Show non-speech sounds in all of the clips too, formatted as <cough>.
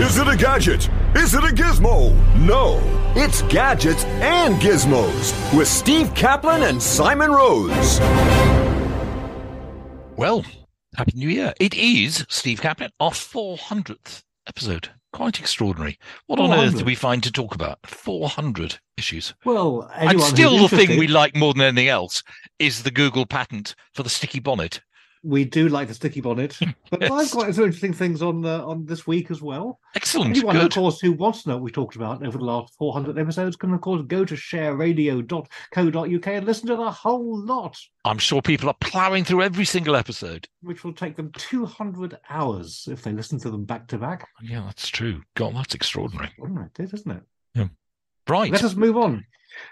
Is it a gadget? Is it a gizmo? No, it's gadgets and gizmos with Steve Kaplan and Simon Rose. Well, Happy New Year. It is, Steve Kaplan, our 400th episode. Quite extraordinary. What on earth do we find to talk about? 400 issues. Well, and still the thing we like more than anything else is the Google patent for the sticky bonnet we do like the sticky bonnet, <laughs> but yes. I've got some interesting things on uh, on this week as well. Excellent. Anyone, Good. of course, who wants to know what we talked about over the last 400 episodes can, of course, go to shareradio.co.uk and listen to the whole lot. I'm sure people are ploughing through every single episode, which will take them 200 hours if they listen to them back to back. Yeah, that's true. God, that's extraordinary. It is, isn't it? Right. Let us move on.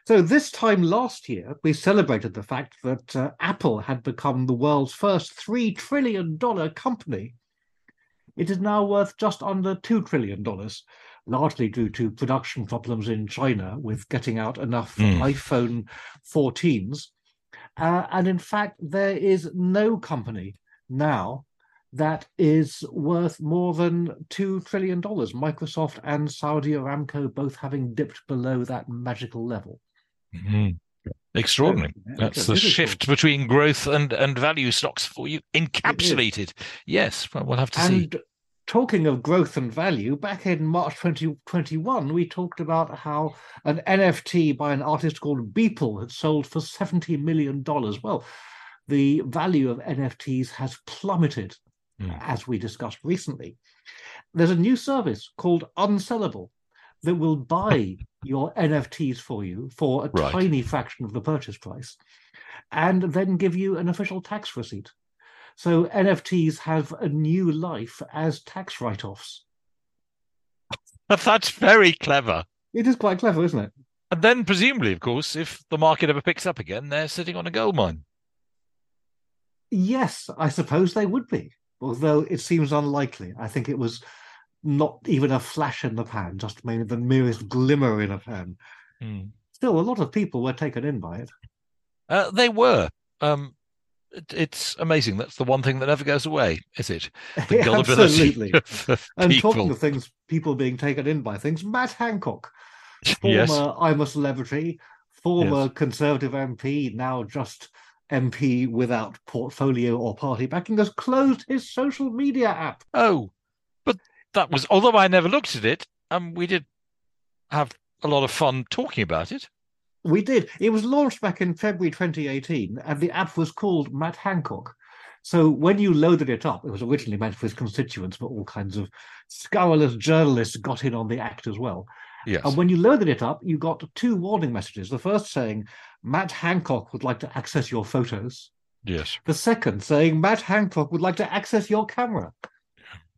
So, this time last year, we celebrated the fact that uh, Apple had become the world's first $3 trillion company. It is now worth just under $2 trillion, largely due to production problems in China with getting out enough mm. iPhone 14s. Uh, and in fact, there is no company now that is worth more than $2 trillion. Microsoft and Saudi Aramco both having dipped below that magical level. Mm-hmm. Extraordinary. That's the shift between growth and, and value stocks for you encapsulated. Yes, well, we'll have to see. and see. Talking of growth and value, back in March 2021, we talked about how an NFT by an artist called Beeple had sold for $70 million. Well, the value of NFTs has plummeted mm. as we discussed recently. There's a new service called Unsellable that will buy <laughs> your NFTs for you for a right. tiny fraction of the purchase price and then give you an official tax receipt. So NFTs have a new life as tax write offs. <laughs> That's very clever. It is quite clever, isn't it? And then, presumably, of course, if the market ever picks up again, they're sitting on a gold mine. Yes, I suppose they would be although it seems unlikely. I think it was not even a flash in the pan, just maybe the merest glimmer in a pan. Mm. Still, a lot of people were taken in by it. Uh, they were. Um, it, it's amazing. That's the one thing that never goes away, is it? <laughs> The Absolutely. <laughs> and talking of things, people being taken in by things, Matt Hancock, <laughs> former yes. I'm a Celebrity, former yes. Conservative MP, now just MP without portfolio or party backing has closed his social media app. Oh, but that was, although I never looked at it, um, we did have a lot of fun talking about it. We did. It was launched back in February 2018, and the app was called Matt Hancock. So when you loaded it up, it was originally meant for his constituents, but all kinds of scurrilous journalists got in on the act as well. Yes. And when you loaded it up, you got two warning messages. The first saying, Matt Hancock would like to access your photos. Yes. The second saying, Matt Hancock would like to access your camera.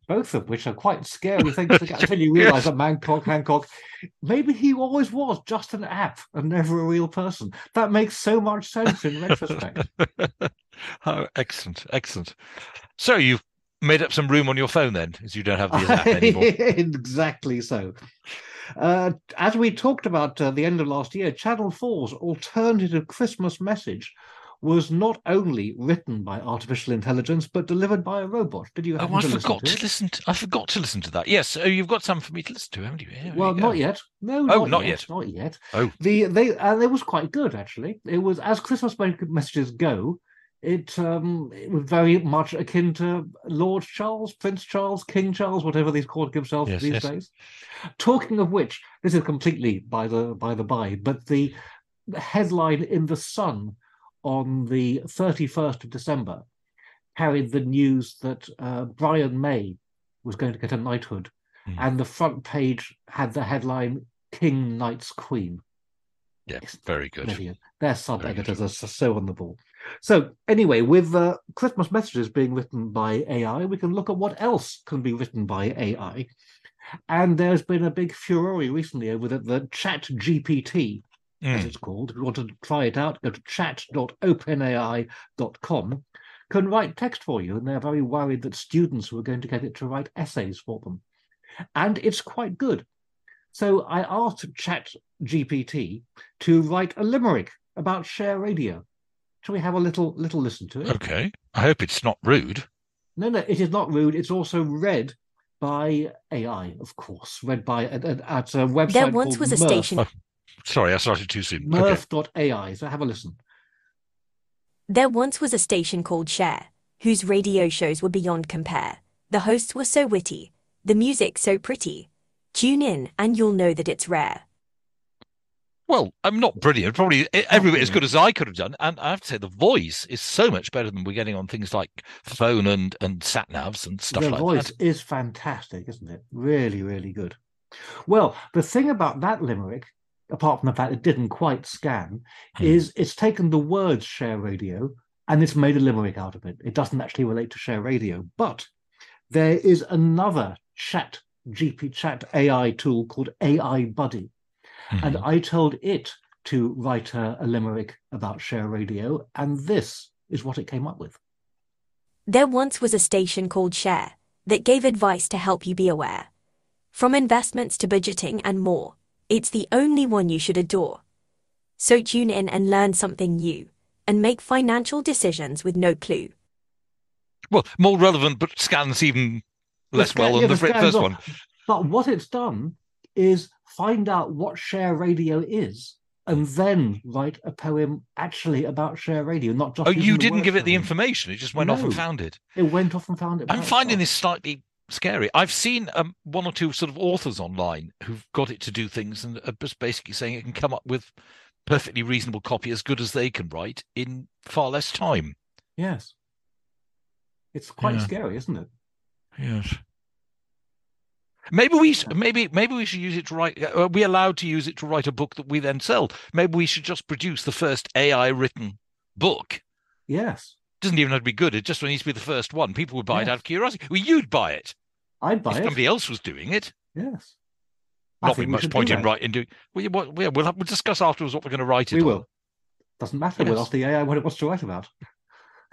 Both of which are quite scary things to get until you <laughs> realize yes. that Hancock, Hancock, maybe he always was just an app and never a real person. That makes so much sense in retrospect. <laughs> oh, excellent, excellent. So you've made up some room on your phone then, as you don't have the app anymore. <laughs> exactly so. Uh, as we talked about uh, the end of last year, Channel 4's alternative Christmas message was not only written by artificial intelligence but delivered by a robot. Did you? Oh, I forgot to, to listen. To, I forgot to listen to that. Yes, oh, you've got some for me to listen to, haven't you? Here well, you not yet. No, oh, not, not yet. yet. Not yet. Oh, the they and it was quite good actually. It was as Christmas messages go it, um, it was very much akin to Lord Charles, Prince Charles, King Charles, whatever he's called himself yes, these yes. days. Talking of which, this is completely by the by the by, but the headline in the Sun on the 31st of December carried the news that uh, Brian May was going to get a knighthood, mm. and the front page had the headline "King Knights Queen." Yes, very good. Brilliant. Their sub editors are so on the ball. So, anyway, with uh, Christmas messages being written by AI, we can look at what else can be written by AI. And there's been a big furore recently over the, the Chat GPT, mm. as it's called. If you want to try it out, go to chat.openai.com. Can write text for you, and they're very worried that students were going to get it to write essays for them. And it's quite good. So I asked Chat GPT to write a limerick about share radio. Shall we have a little little listen to it? Okay. I hope it's not rude. No, no, it is not rude. It's also read by AI, of course, read by at, at a website. There once was a Murf. station. Oh, sorry, I started too soon. Murf.ai. Okay. So have a listen. There once was a station called Share, whose radio shows were beyond compare. The hosts were so witty, the music so pretty. Tune in, and you'll know that it's rare. Well, I'm not brilliant, probably every bit as good as I could have done. And I have to say, the voice is so much better than we're getting on things like phone and, and sat navs and stuff like that. the like voice that. is fantastic, isn't it? Really, really good. Well, the thing about that limerick, apart from the fact it didn't quite scan, hmm. is it's taken the words share radio and it's made a limerick out of it. It doesn't actually relate to share radio, but there is another chat GP chat AI tool called AI Buddy Mm-hmm. And I told it to write a, a limerick about share radio, and this is what it came up with. There once was a station called Share that gave advice to help you be aware. From investments to budgeting and more, it's the only one you should adore. So tune in and learn something new and make financial decisions with no clue. Well, more relevant, but scans even less well than the, the first off. one. But what it's done is find out what share radio is and then write a poem actually about share radio, not just. Oh, you didn't give it the information; it just went no, off and found it. It went off and found it. I'm finding this slightly scary. I've seen um, one or two sort of authors online who've got it to do things and are just basically saying it can come up with perfectly reasonable copy as good as they can write in far less time. Yes, it's quite yeah. scary, isn't it? Yes. Maybe we maybe maybe we should use it to write. Uh, are we allowed to use it to write a book that we then sell? Maybe we should just produce the first AI written book. Yes, doesn't even have to be good. It just needs to be the first one. People would buy yes. it out of curiosity. Well, you'd buy it. I'd buy it. if it. Somebody else was doing it. Yes. Not with much point in writing. Doing. Well, we'll, we'll, we'll discuss afterwards what we're going to write it. We on. will. Doesn't matter. Yes. We'll ask the AI what it wants to write about.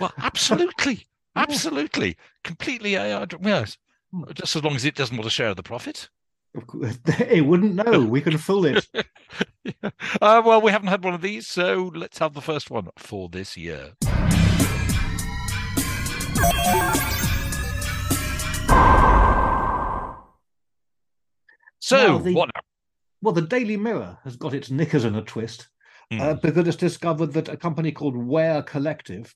Well, absolutely, <laughs> absolutely, completely AI. Yes, just as long as it doesn't want to share the profit. <laughs> It wouldn't know. <laughs> We could fool it. yeah. <laughs> uh, well, we haven't had one of these, so let's have the first one for this year. So, the, what now? Well, the Daily Mirror has got its knickers in a twist mm. uh, because it's discovered that a company called Ware Collective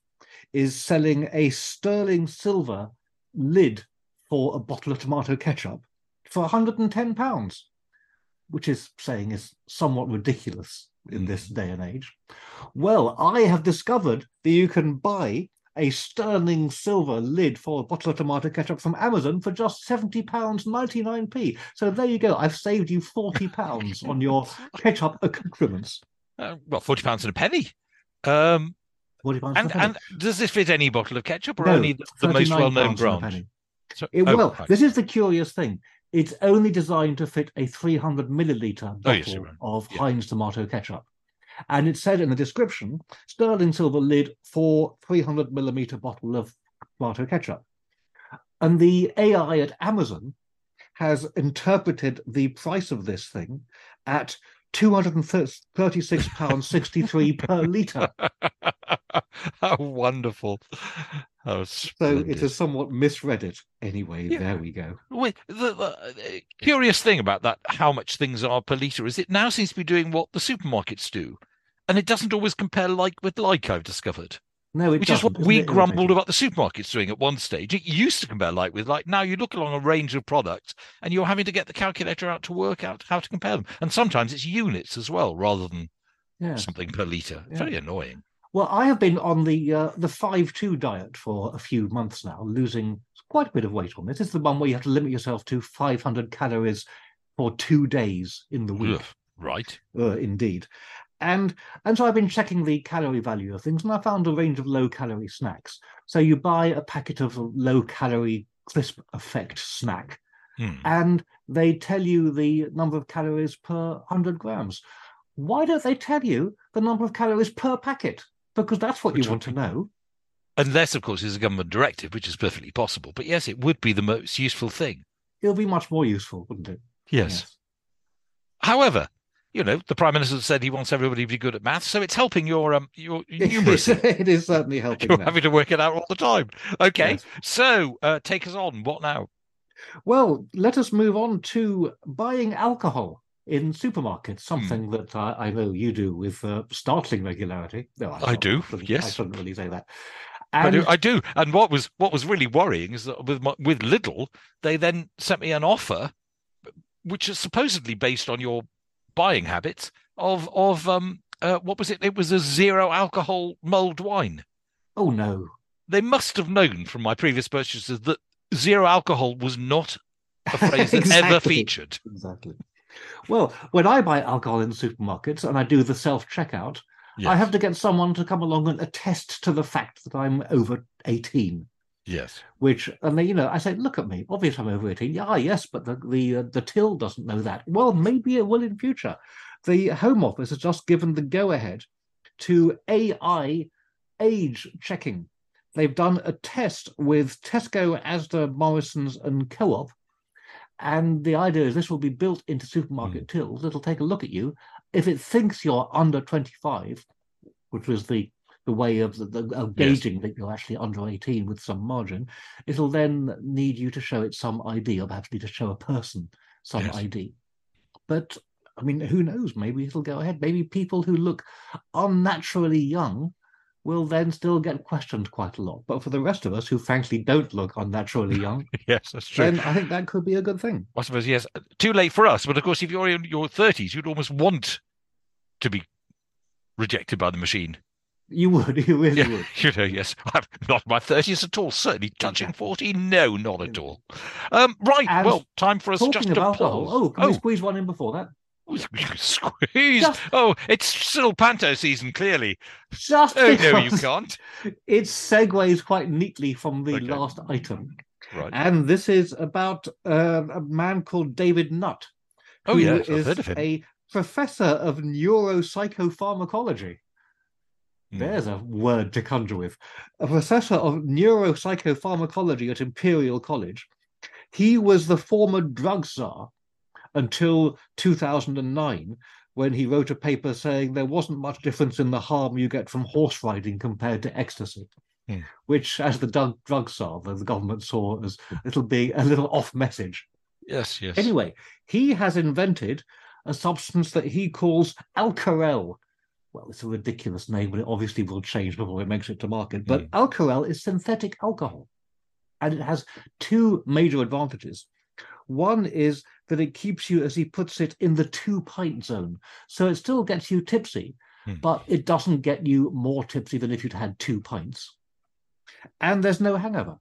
is selling a sterling silver lid for a bottle of tomato ketchup for 110 pounds, which is saying is somewhat ridiculous in this day and age. Well, I have discovered that you can buy a sterling silver lid for a bottle of tomato ketchup from Amazon for just £70 99p. So there you go. I've saved you £40 on your <laughs> ketchup accoutrements. Uh, well, £40 and a penny. Um, 40 pounds and, and, does this fit any bottle of ketchup or no, only the, the most well known brand? So, it, oh, well, right. this is the curious thing. It's only designed to fit a 300 milliliter bottle oh, yes, right. of yeah. Heinz tomato ketchup. And it said in the description, sterling silver lid for 300 millimeter bottle of tomato ketchup. And the AI at Amazon has interpreted the price of this thing at 236 pounds 63 per litre. <laughs> <laughs> How wonderful. How so it has somewhat misread it. Anyway, yeah. there we go. Wait, the, the, uh, curious thing about that, how much things are per litre, is it now seems to be doing what the supermarkets do. And it doesn't always compare like with like, I've discovered. No, which is what we grumbled about the supermarkets doing at one stage. It used to compare like with like. Now you look along a range of products, and you're having to get the calculator out to work out how to compare them. And sometimes it's units as well, rather than yeah. something per liter. Yeah. Very annoying. Well, I have been on the uh, the five two diet for a few months now, losing quite a bit of weight on this. This is the one where you have to limit yourself to 500 calories for two days in the week. Ugh, right. Uh, indeed. And and so I've been checking the calorie value of things, and I found a range of low calorie snacks. So you buy a packet of low calorie crisp effect snack, Hmm. and they tell you the number of calories per 100 grams. Why don't they tell you the number of calories per packet? Because that's what Which you want to know. Unless, of course, it's a government directive, which is perfectly possible. But yes, it would be the most useful thing. It'll be much more useful, wouldn't it? Yes. However, you know, the prime minister said he wants everybody to be good at maths, so it's helping your um your <laughs> Yes. numeracy. it is certainly helping. You're that. having to work it out all the time. Okay, Yes. so uh, take us on. What now? Well, let us move on to buying alcohol in supermarkets, something that I, I know you do with uh, startling regularity. No, I do, shouldn't- yes. I shouldn't really say that. I do, I do. And what was what was really worrying is that with my, with Lidl, they then sent me an offer, which is supposedly based on your buying habits of of um uh, what was it? It was a zero alcohol mulled wine. oh no, They must have known from my previous purchases that zero alcohol was not a phrase that ever <laughs> featured. exactly. Well, when I buy alcohol in supermarkets and I do the self checkout, I have to get someone to come along and attest to the fact that I'm over 18. yes. Which and they, you know, I say, look at me. Obviously, I'm over 18. Yeah, yes, but the the uh, the till doesn't know that. Well, maybe it will in future. The Home Office has just given the go ahead to AI age checking. They've done a test with Tesco, Asda, Morrison's, and Co-op, and the idea is this will be built into supermarket hmm. tills. It'll take a look at you. If it thinks you're under 25, which was the the way of, the, the, of Yes. gauging that you're actually under 18 with some margin, it'll then need you to show it some ID, or perhaps need to show a person some Yes. ID. But I mean, who knows? Maybe it'll go ahead. Maybe people who look unnaturally young will then still get questioned quite a lot. But for the rest of us who frankly don't look unnaturally young, <laughs> Yes, that's true. then I think that could be a good thing. I suppose yes. Too late for us, but of course, if you're in your thirties, you'd almost want to be rejected by the machine. You would, <laughs> you really Yeah, would. you know, yes. I'm not in my thirties at all. Certainly touching forty. No, not at all. Um, right. And well, time for us just to alcohol, pause. oh, can we squeeze one in before that? <laughs> squeeze. Just- Oh, it's still panto season. Clearly. Just Oh no, you can't. it segues quite neatly from the Okay. last item. Right. And this is about uh, a man called David Nutt. Oh, who yes, I've is heard of him. a professor of neuropsychopharmacology. Hmm. There's a word to conjure with. A professor of neuropsychopharmacology at Imperial College. He was the former drug czar until 2009, when he wrote a paper saying there wasn't much difference in the harm you get from horse riding compared to ecstasy. Hmm. Which, as the drug, drug czar, the, government saw as it'll be a little off message. Yes, yes. Anyway, he has invented a substance that he calls Alcarelle. Well, it's a ridiculous name, but it obviously will change before it makes it to market. But Alcarelle is synthetic alcohol, and it has two major advantages. One is that it keeps you, as he puts it, in the two pint zone. So it still gets you tipsy, Hmm. but it doesn't get you more tipsy than if you'd had two pints. And there's no hangover,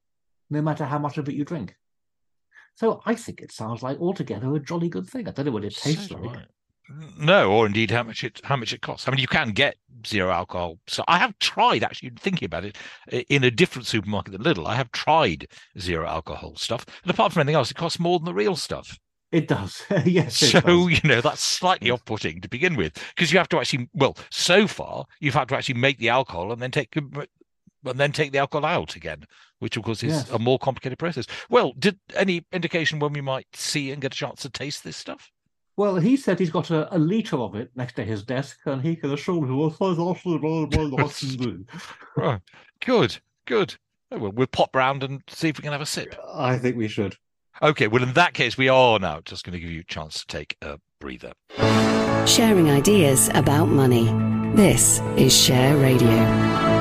no matter how much of it you drink. So I think it sounds like altogether a jolly good thing. I don't know what it tastes So like. I. No, or indeed how much it how much it costs. I mean, you can get zero alcohol. So I have tried actually thinking about it in a different supermarket than Lidl. I have tried zero alcohol stuff, and apart from anything else, it costs more than the real stuff. It does. <laughs> yes. It So does. <laughs> you know that's slightly off-putting to begin with, because you have to actually. Well, so far you've had to actually make the alcohol and then take and then take the alcohol out again, which of course is Yes. a more complicated process. Well, did any indication when we might see and get a chance to taste this stuff? Well, he said he's got a, a litre of it next to his desk, and he can assure me, blah." Right. Good, good. Oh, well, we'll pop round and see if we can have a sip. I think we should. Okay, well, in that case, we are now just going to give you a chance to take a breather. Sharing ideas about money. This is Share Radio.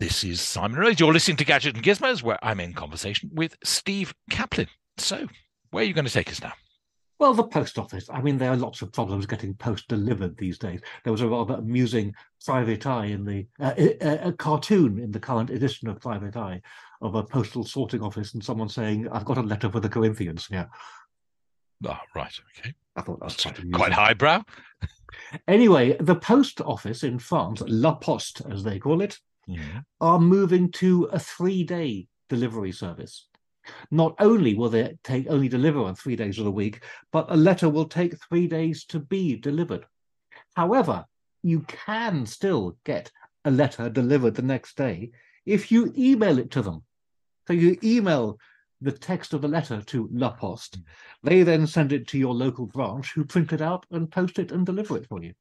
This is Simon Rose. You're listening to Gadget and Gizmos, where I'm in conversation with Steve Kaplan. So, where are you going to take us now? Well, the post office. I mean, there are lots of problems getting post delivered these days. There was a rather amusing Private Eye in the uh, a, a cartoon in the current edition of Private Eye of a postal sorting office, and someone saying, "I've got a letter for the Corinthians." Yeah. Oh, right. Okay. I thought that was quite amusing. Quite highbrow. Anyway, the post office in France, La Poste as they call it, Yeah. are moving to a three-day delivery service. Not only will they take only deliver on three days of the week, but a letter will take three days to be delivered. However, you can still get a letter delivered the next day if you email it to them. So you email the text of the letter to La Poste. Mm-hmm. They then send it to your local branch, who print it out and post it and deliver it for you.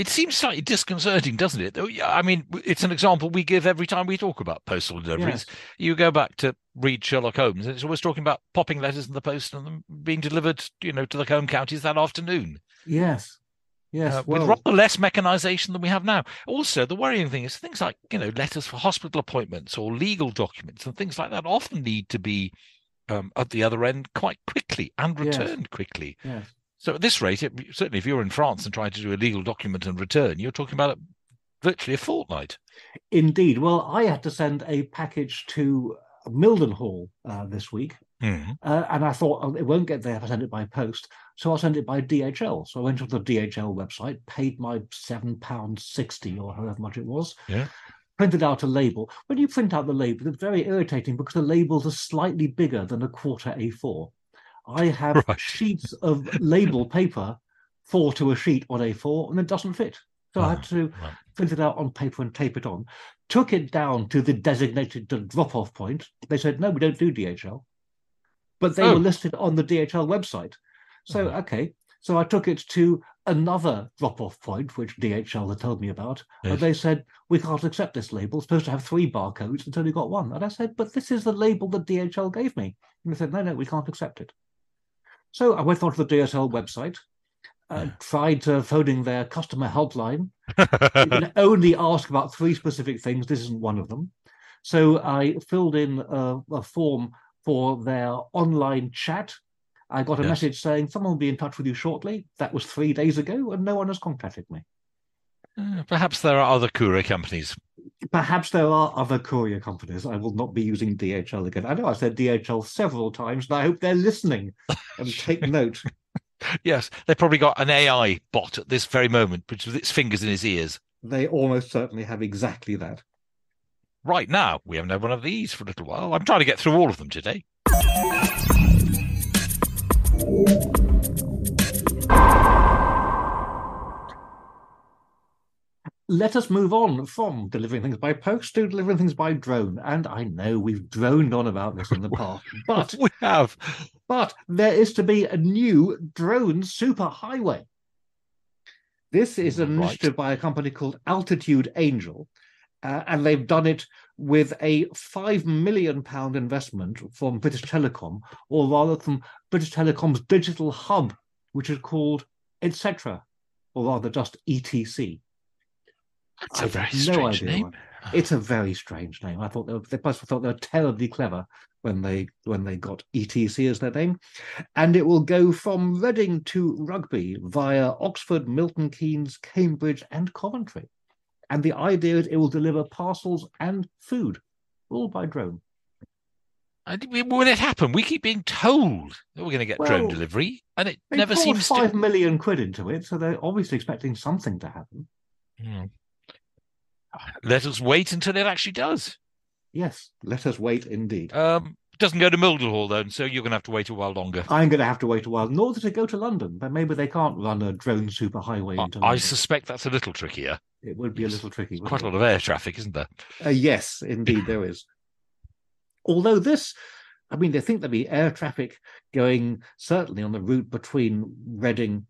It, seems slightly disconcerting, doesn't it? I mean, it's an example we give every time we talk about postal deliveries. Yes. You go back to read Sherlock Holmes, and it's always talking about popping letters in the post and them being delivered, you know, to the home counties that afternoon. Yes. Yes. uh, well, with rather less mechanization than we have now. Also, the worrying thing is things like you know letters for hospital appointments or legal documents and things like that often need to be um, at the other end quite quickly and Yes. returned quickly. yes. So at this rate, it, certainly if you're in France and trying to do a legal document and return, you're talking about virtually a fortnight. Indeed. Well, I had to send a package to Mildenhall uh, this week, Mhm. uh, and I thought oh, it won't get there if I send it by post, so I'll send it by DHL. So I went to the DHL website, paid my seven pounds sixty or however much it was. Yeah. Printed out a label. When you print out the label, it's very irritating because the labels are slightly bigger than a quarter A4. I have <laughs> Right. sheets of label paper, four to a sheet on A4, and it doesn't fit. So I had to right. print it out on paper and tape it on. Took it down to the designated drop-off point. They said, no, we don't do DHL. But they Oh. were listed on the DHL website. So, Mhm. okay. So I took it to another drop-off point, which DHL had told me about. And they said, we can't accept this label. It's supposed to have three barcodes. It's only got one. And I said, but this is the label that DHL gave me. And they said, no, no, we can't accept it. So I went onto the DHL website, uh, tried uh, phoning their customer helpline. <laughs> you can only ask about three specific things. This isn't one of them. So I filled in a, a form for their online chat. I got a Yes. message saying someone will be in touch with you shortly. That was three days ago, and no one has contacted me. Uh, Perhaps there are other courier companies. Perhaps there are other courier companies. I will not be using DHL again. I know I said DHL several times, and I hope they're listening and <laughs> take note. Yes, they've probably got an AI bot at this very moment, which with its fingers in his ears. They almost certainly have exactly that. Right now, we haven't had one of these for a little while. I'm trying to get through all of them today. Let us move on from delivering things by post to delivering things by drone. And I know we've droned on about this in the <laughs> past, but we have. but there is to be a new drone superhighway. This is an Right. initiative by a company called Altitude Angel, uh, and they've done it with a five million pound investment from British Telecom, or rather from British Telecom's digital hub, which is called etc., or rather just ETC. It's a I've very no strange idea name. what- It's a very strange name. I thought they, were, they thought they were terribly clever when they when they got ETC as their name, and it will go from Reading to Rugby via Oxford, Milton Keynes, Cambridge, and Coventry. And the idea is it will deliver parcels and food, all by drone. And when it happened, we keep being told that we're going to get drone delivery, and it never seems five to. million quid into it, so they're obviously expecting something to happen. Hmm. Let us wait until it actually does. Yes, let us wait indeed. Um, doesn't go to Mildenhall though, and so you're going to have to wait a while longer. I'm going to have to wait a while nor to go to London, but maybe they can't run a drone superhighway I, into I London. suspect that's a little trickier. It would be a little tricky. Quite a lot of air traffic, isn't there? Uh, yes, indeed, there is. Although this, I mean, they think there'll be air traffic going certainly on the route between Reading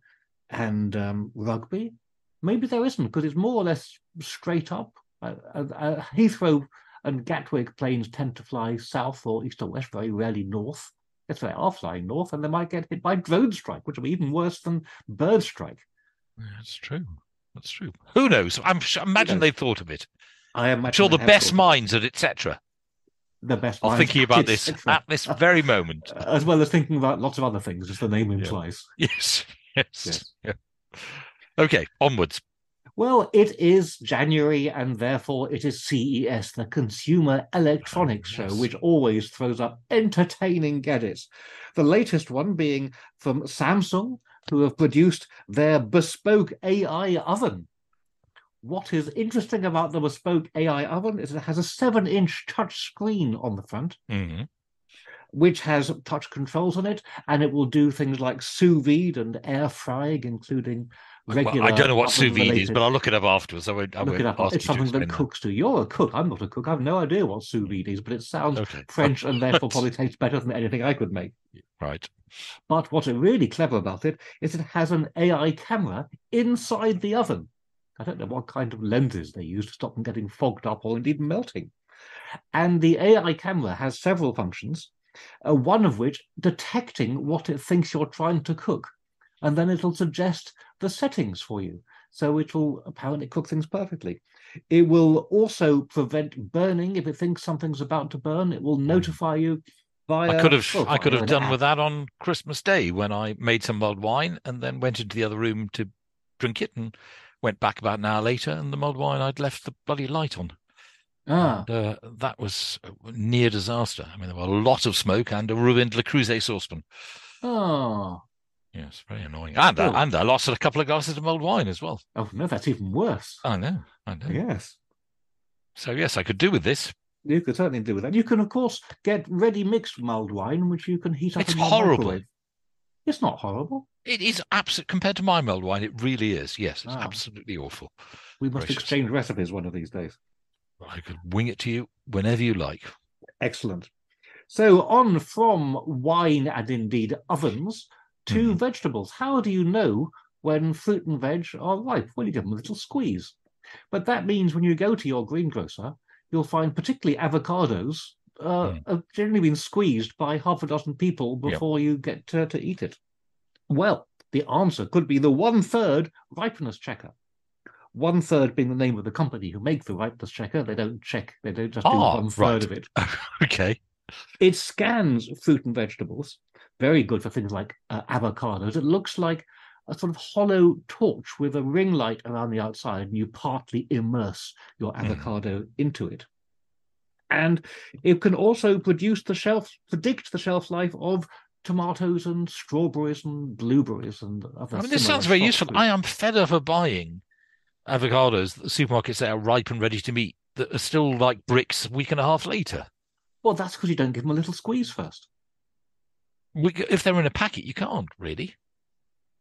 and um, Rugby. Maybe there isn't because it's more or less straight up. Uh, uh, uh, Heathrow and Gatwick planes tend to fly south or east or west, very rarely north. If they are flying north, and they might get hit by drone strike, which will be even worse than bird strike. That's true. That's true. Who knows? I'm sure, imagine knows? they've thought of it. I am sure the best minds at etc. the best are thinking about this at this very moment. <laughs> as well as thinking about lots of other things, as the name Yeah. implies. <laughs> Yes. Yes. Yes. Yeah. Okay. Onwards. Well, it is January, and therefore it is CES, the Consumer Electronics Oh, yes. Show, which always throws up entertaining gadgets. The latest one being from Samsung, who have produced their bespoke AI oven. What is interesting about the bespoke AI oven is it has a seven inch touch screen on the front, Mhm. which has touch controls on it, and it will do things like sous vide and air frying, including Well. I don't know what sous vide is, but I'll look it up afterwards. I won't. I Look won't it up. ask It's something that cooks do. You're a cook. I'm not a cook. I have no idea what sous vide is, but it sounds Okay. <laughs> French and therefore probably tastes better than anything I could make. Right. But what's really clever about it is it has an AI camera inside the oven. I don't know what kind of lenses they use to stop them getting fogged up or indeed melting. And the AI camera has several functions, uh, one of which detecting what it thinks you're trying to cook. And then it'll suggest the settings for you. So it will apparently cook things perfectly. It will also prevent burning if it thinks something's about to burn. It will notify you via. I could have I could have <laughs> done app. with that on Christmas Day when I made some mulled wine and then went into the other room to drink it and went back about an hour later and the mulled wine I'd left the bloody light on. Ah, And, uh, that was near disaster. I mean, there were a lot of smoke and a ruined Le Creuset saucepan. oh, Yes, very annoying. And Oh. and I lost a couple of glasses of mulled wine as well. oh no, that's even worse. I know, I know. Yes. So yes, I could do with this. You could certainly do with that. You can, of course, get ready mixed mulled wine, which you can heat up It's horrible. microwave. It's not horrible. It is absolute compared to my mulled wine. It really is. Yes, it's Ah. absolutely awful. We must Gracious. exchange recipes one of these days. I could wing it to you whenever you like. Excellent. So on from wine and indeed ovens to Mhm. vegetables. How do you know when fruit and veg are ripe? Well, you give them a little squeeze. But that means when you go to your greengrocer, you'll find particularly avocados uh, Mm. have generally been squeezed by half a dozen people Yep. before you get to, to eat it. Well, the answer could be the one third ripeness checker. One third being the name of the company who make the ripeness checker. They don't check, they don't just do Ah, one third right. of it. <laughs> okay. It scans fruit and vegetables, very good for things like uh, avocados. It looks like a sort of hollow torch with a ring light around the outside, and you partly immerse your Hmm. avocado into it. And it can also produce the shelf, predict the shelf life of tomatoes and strawberries and blueberries and other. I mean, this sounds very useful. fruit. I am fed up of buying avocados supermarkets that are ripe and ready to eat that are still like bricks a week and a half later. Well, that's because you don't give them a little squeeze first. We, if they're in a packet, you can't really.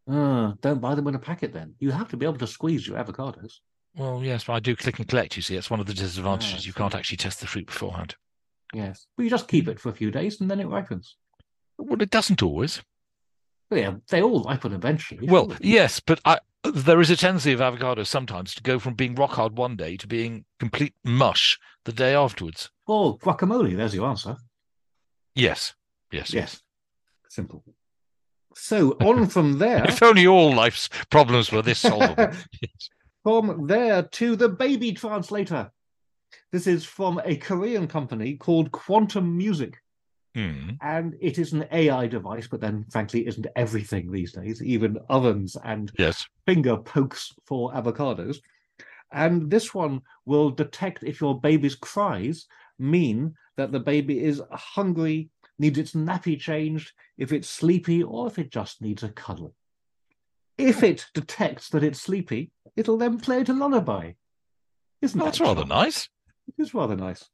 Uh, don't buy them in a packet then. You have to be able to squeeze your avocados. Well, yes, but I do click and collect. You see, it's one of the disadvantages. Ah, I you can't actually test the fruit beforehand. Yes. But you just keep it for a few days and then it ripens. Well, it doesn't always. Yeah, they all ripen eventually. Well, yes, but I, there is a tendency of avocados sometimes to go from being rock hard one day to being complete mush the day afterwards. Oh, guacamole, there's your answer. Yes, yes, Yes. Simple. So on <laughs> from there, If only all life's problems were this solvable. <laughs> From there to the baby translator. This is from a Korean company called Quantum Music. Hmm. And it is an AI device, but then frankly isn't everything these days, even ovens and Yes. finger pokes for avocados. And this one will detect if your baby's cries mean that the baby is hungry, needs its nappy changed, if it's sleepy, or if it just needs a cuddle. If it detects that it's sleepy, it'll then play it a lullaby. Isn't Well, that rather nice. It is rather nice.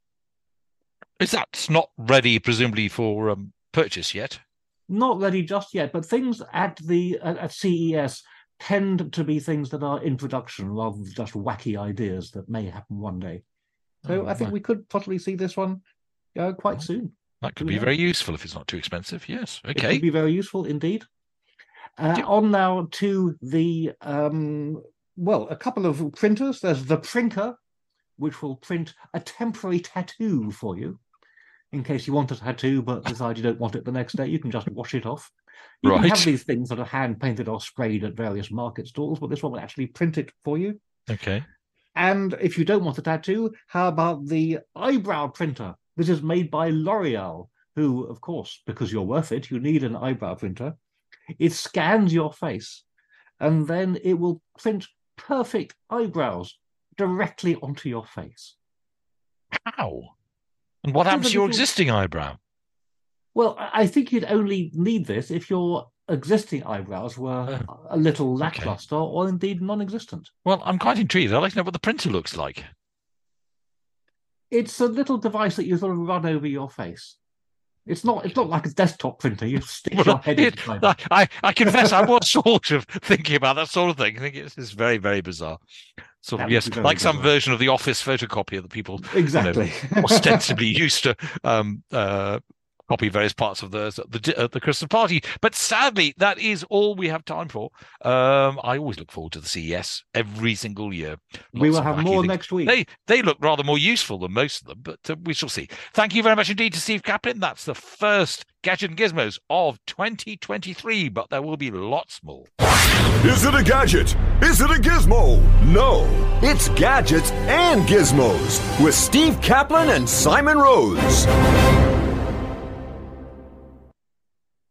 Is that not ready, presumably, for um, purchase yet? Not ready just yet, but things at the at, at CES tend to be things that are in production rather than just wacky ideas that may happen one day. So Oh, I think we could possibly see this one uh, quite Oh, soon. That could Who be very useful if it's not too expensive. Yes. Okay. It could be very useful indeed. Uh, Yeah. On now to the um, well, a couple of printers. There's the printer, which will print a temporary tattoo for you. in case you want a tattoo but decide you don't want it the next day. You can just wash it off. You Right. can have these things that are hand painted or sprayed at various market stalls, but this one will actually print it for you. Okay. And if you don't want a tattoo, how about the eyebrow printer? This is made by L'Oreal, who, of course, because you're worth it, you need an eyebrow printer. It scans your face and then it will print perfect eyebrows directly onto your face. How? And what happens to your existing eyebrow? Well, I think you'd only need this if your existing eyebrows were uh, a little lackluster or indeed non existent. Well, I'm quite intrigued. I'd like to know what the printer looks like. It's a little device that you sort of run over your face. It's not. It's not like a desktop printer. You stick your head it-. I, I confess I was <laughs> sort of thinking about that sort of thing. I think it's, it's very, very bizarre. Sort of, yes, like some bizarre. version of the office photocopier that people Exactly. <laughs> ostensibly used to um, uh, copy various parts of the the, uh, the Christmas party. But sadly, that is all we have time for. Um, I always look forward to the CES every single year. we will have more things. next week. They they look rather more useful than most of them, but uh, we shall see. Thank you very much indeed to Steve Kaplan. That's the first Gadget and Gizmos of 2023, but there will be lots more. Is it a gadget? Is it a gizmo? No, it's gadgets and gizmos with Steve Kaplan and Simon Rose.